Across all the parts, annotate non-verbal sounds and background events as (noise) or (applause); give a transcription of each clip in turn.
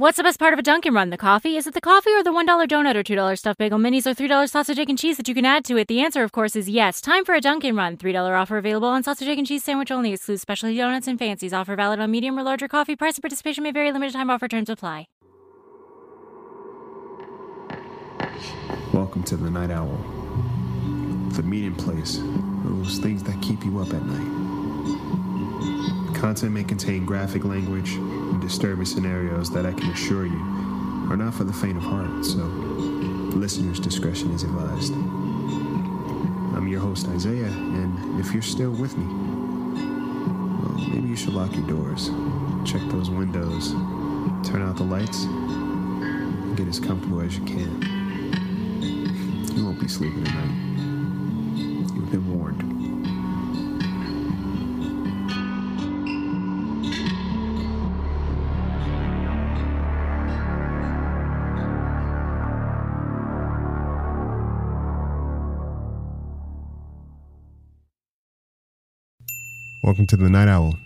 What's the best part of a Dunkin' Run? The coffee? Is it the coffee or the $1 donut or $2 stuffed bagel minis or $3 sausage, egg, and cheese that you can add to it? The answer, of course, is yes. Time for a Dunkin' Run. $3 offer available on sausage, egg, and cheese sandwich only. Excludes specialty donuts and fancies. Offer valid on medium or larger coffee. Price and participation may vary. Limited time offer terms apply. Welcome to the Night Owl, the meeting place, those things that keep you up at night. Content may contain graphic language disturbing scenarios that I can assure you are not for the faint of heart, so listeners' discretion is advised. I'm your host, Isaiah, and if you're still with me, well, maybe you should lock your doors, check those windows, turn out the lights, and get as comfortable as you can. You won't be sleeping tonight. You've been warned. Welcome to the Night Owl.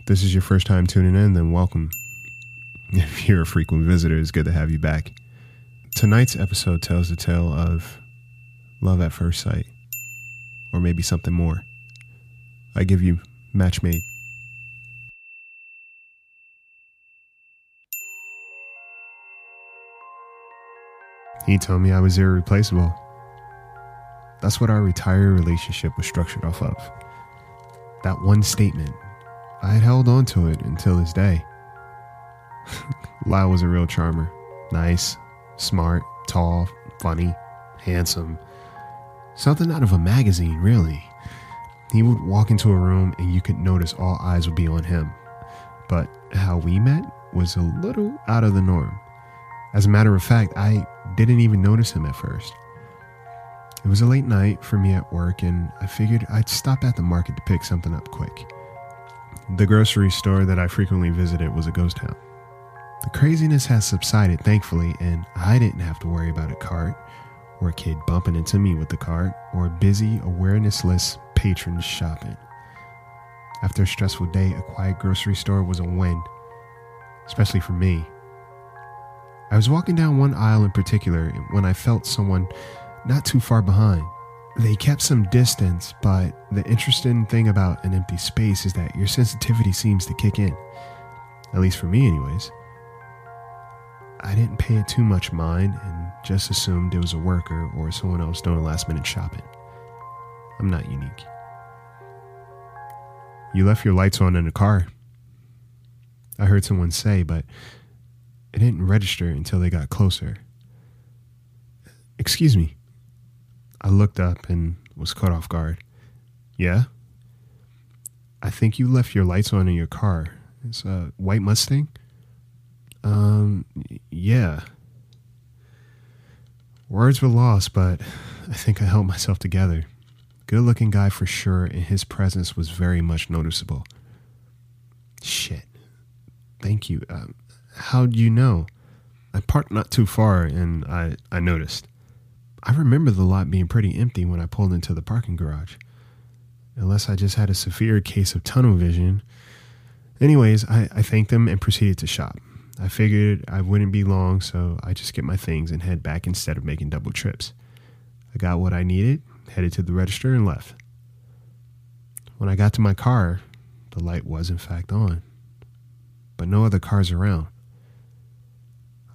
If this is your first time tuning in, then welcome. (laughs) If you're a frequent visitor, it's good to have you back. Tonight's episode tells the tale of love at first sight, or maybe something more. I give you match made. He told me I was irreplaceable. That's what our retired relationship was structured off of. That one statement, I had held on to it until this day. (laughs) Lyle was a real charmer. Nice, smart, tall, funny, handsome. Something out of a magazine, really. He would walk into a room and you could notice all eyes would be on him. But how we met was a little out of the norm. As a matter of fact, I didn't even notice him at first. It was a late night for me at work, and I figured I'd stop at the market to pick something up quick. The grocery store that I frequently visited was a ghost town. The craziness has subsided, thankfully, and I didn't have to worry about a cart, or a kid bumping into me with the cart, or busy, awarenessless patrons shopping. After a stressful day, a quiet grocery store was a win, especially for me. I was walking down one aisle in particular when I felt someone not too far behind. They kept some distance, but the interesting thing about an empty space is that your sensitivity seems to kick in. At least for me, anyways. I didn't pay it too much mind and just assumed it was a worker or someone else doing last minute shopping. I'm not unique. You left your lights on in the car. I heard someone say, but it didn't register until they got closer. Excuse me. I looked up and was caught off guard. Yeah? I think you left your lights on in your car. It's a white Mustang? Um, yeah. Words were lost, but I think I held myself together. Good looking guy for sure, and his presence was very much noticeable. Shit. Thank you. Um, how'd you know? I parked not too far and I, I noticed. I remember the lot being pretty empty when I pulled into the parking garage. Unless I just had a severe case of tunnel vision. Anyways, I, I thanked them and proceeded to shop. I figured I wouldn't be long, so I just get my things and head back instead of making double trips. I got what I needed, headed to the register, and left. When I got to my car, the light was in fact on, but no other cars around.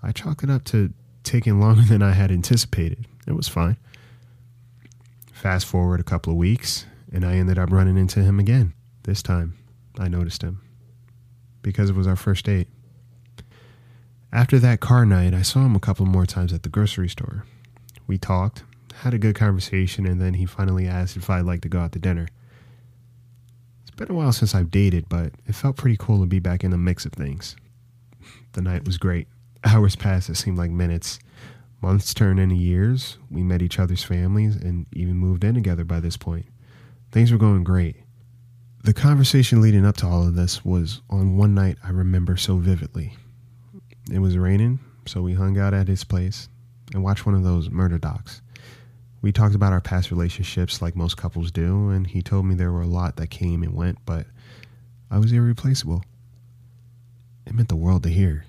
I chalked it up to taking longer than I had anticipated. It was fine. Fast forward a couple of weeks, and I ended up running into him again. This time, I noticed him because it was our first date. After that car night, I saw him a couple more times at the grocery store. We talked, had a good conversation, and then he finally asked if I'd like to go out to dinner. It's been a while since I've dated, but it felt pretty cool to be back in the mix of things. The night was great. (laughs) Hours passed, it seemed like minutes. Months turned into years. We met each other's families and even moved in together by this point. Things were going great. The conversation leading up to all of this was on one night I remember so vividly. It was raining, so we hung out at his place and watched one of those murder docs. We talked about our past relationships like most couples do, and he told me there were a lot that came and went, but I was irreplaceable. It meant the world to hear.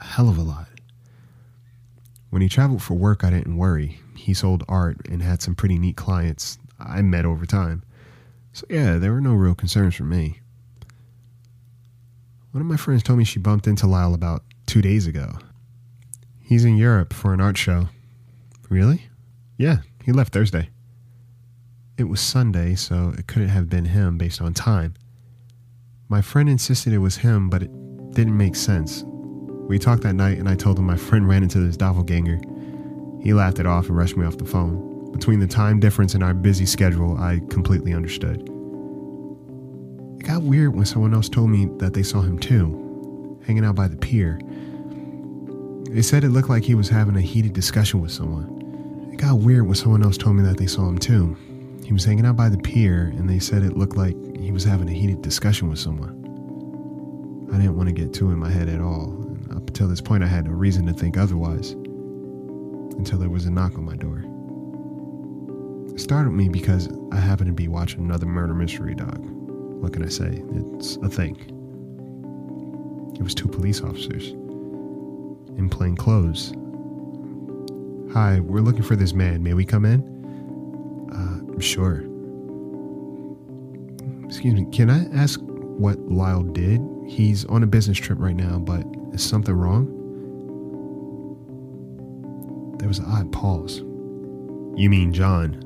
a hell of a lot. When he traveled for work, I didn't worry. He sold art and had some pretty neat clients I met over time. So, yeah, there were no real concerns for me. One of my friends told me she bumped into Lyle about two days ago. He's in Europe for an art show. Really? Yeah, he left Thursday. It was Sunday, so it couldn't have been him based on time. My friend insisted it was him, but it didn't make sense. We talked that night, and I told him my friend ran into this doppelganger. He laughed it off and rushed me off the phone. Between the time difference and our busy schedule, I completely understood. It got weird when someone else told me that they saw him too, hanging out by the pier. They said it looked like he was having a heated discussion with someone. It got weird when someone else told me that they saw him too. He was hanging out by the pier, and they said it looked like he was having a heated discussion with someone. I didn't want to get too in my head at all. Until this point, I had no reason to think otherwise. Until there was a knock on my door. It startled me because I happened to be watching another murder mystery dog. What can I say? It's a thing. It was two police officers in plain clothes. Hi, we're looking for this man. May we come in? Uh, sure. Excuse me, can I ask what Lyle did? He's on a business trip right now, but is something wrong? There was an odd pause. You mean John?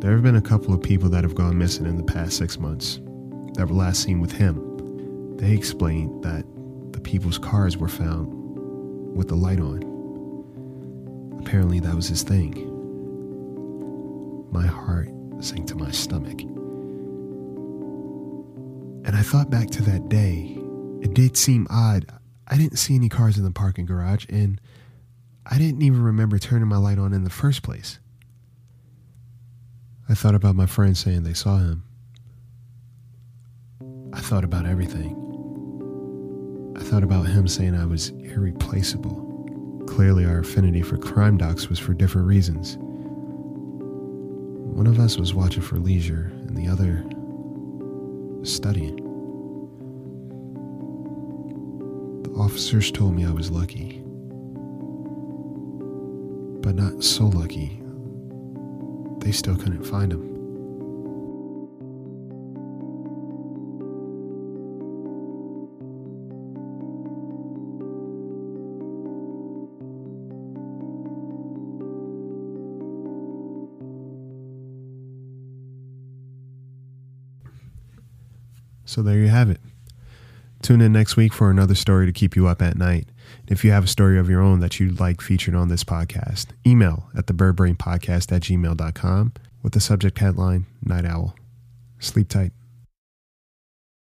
There have been a couple of people that have gone missing in the past six months that were last seen with him. They explained that the people's cars were found with the light on. Apparently, that was his thing. My heart sank to my stomach. And I thought back to that day. It did seem odd. I didn't see any cars in the parking garage, and I didn't even remember turning my light on in the first place. I thought about my friends saying they saw him. I thought about everything. I thought about him saying I was irreplaceable. Clearly, our affinity for crime docs was for different reasons. One of us was watching for leisure, and the other studying. The officers told me I was lucky, but not so lucky. They still couldn't find him. So there you have it. Tune in next week for another story to keep you up at night. If you have a story of your own that you'd like featured on this podcast, email at the birdbrainpodcast at gmail.com with the subject headline Night Owl. Sleep tight.